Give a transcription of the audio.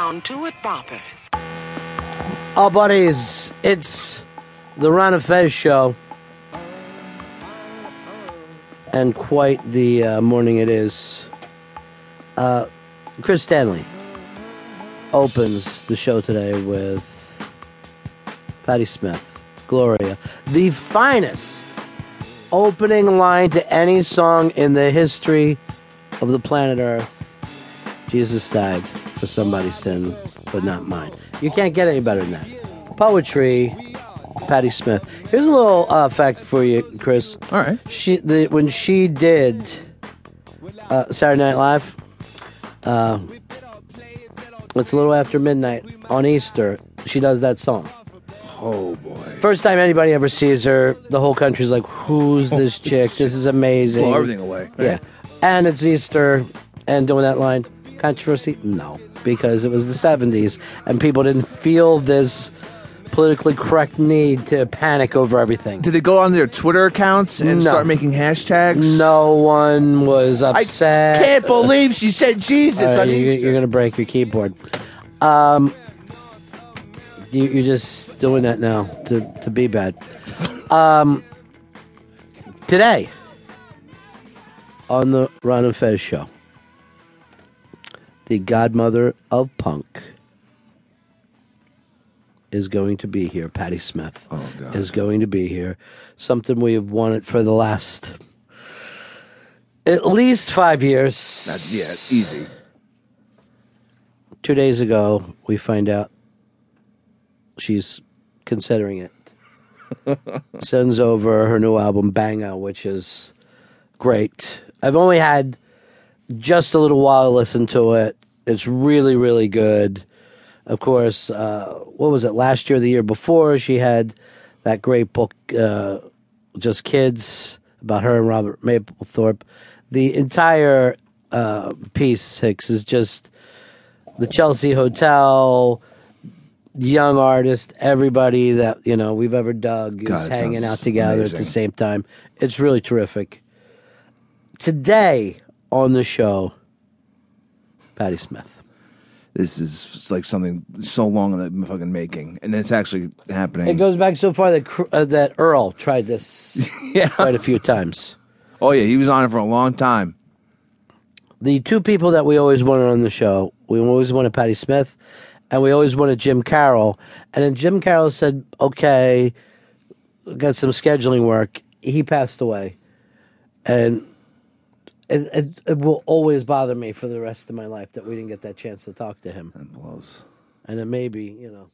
on to it, boppers. Oh, buddies, it's the Ron and Fez show. And quite the uh, morning it is. Uh, Chris Stanley opens the show today with Patti Smith, Gloria. The finest opening line to any song in the history of the planet Earth. Jesus died for somebody's sins, but not mine. You can't get any better than that. Poetry, Patti Smith. Here's a little uh, fact for you, Chris. All right. She the, when she did uh, Saturday Night Live. Uh, it's a little after midnight on Easter. She does that song. Oh boy. First time anybody ever sees her, the whole country's like, "Who's this chick? This is amazing." Blow everything away. Yeah, and it's Easter, and doing that line, controversy? No, because it was the '70s, and people didn't feel this politically correct need to panic over everything. Did they go on their Twitter accounts and No. start making hashtags? No one was upset. I upset. can't believe she said Jesus All right, on you, Easter. you're gonna break your keyboard. Um, you, you're just doing that now to, to be bad. Um, today on the Ron and Fez show, the godmother of punk is going to be here. Patti Smith Oh, is going to be here. Something we have wanted for the last at least five years. That's, yeah, easy. two days ago, we find out she's considering it. Sends over her new album, Banga, which is great. I've only had just a little while to listen to it. It's really, really good. Of course, uh, what was it, last year, the year before, she had that great book, uh, Just Kids, about her and Robert Mapplethorpe. The entire uh, piece, Six, is just the Chelsea Hotel, young artist, everybody that you know we've ever dug God, is hanging out together at the same time. It's really terrific. Today on the show, Patti Smith. This is like something so long in the fucking making, and it's actually happening. It goes back so far that uh, that Earl tried this yeah. quite a few times. Oh yeah, he was on it for a long time. The two people that we always wanted on the show, we always wanted Patti Smith, and we always wanted Jim Carroll. And then Jim Carroll said, "Okay, got some scheduling work." He passed away, and it, it, it will always bother me for the rest of my life that we didn't get that chance to talk to him. That blows. And it may be, you know,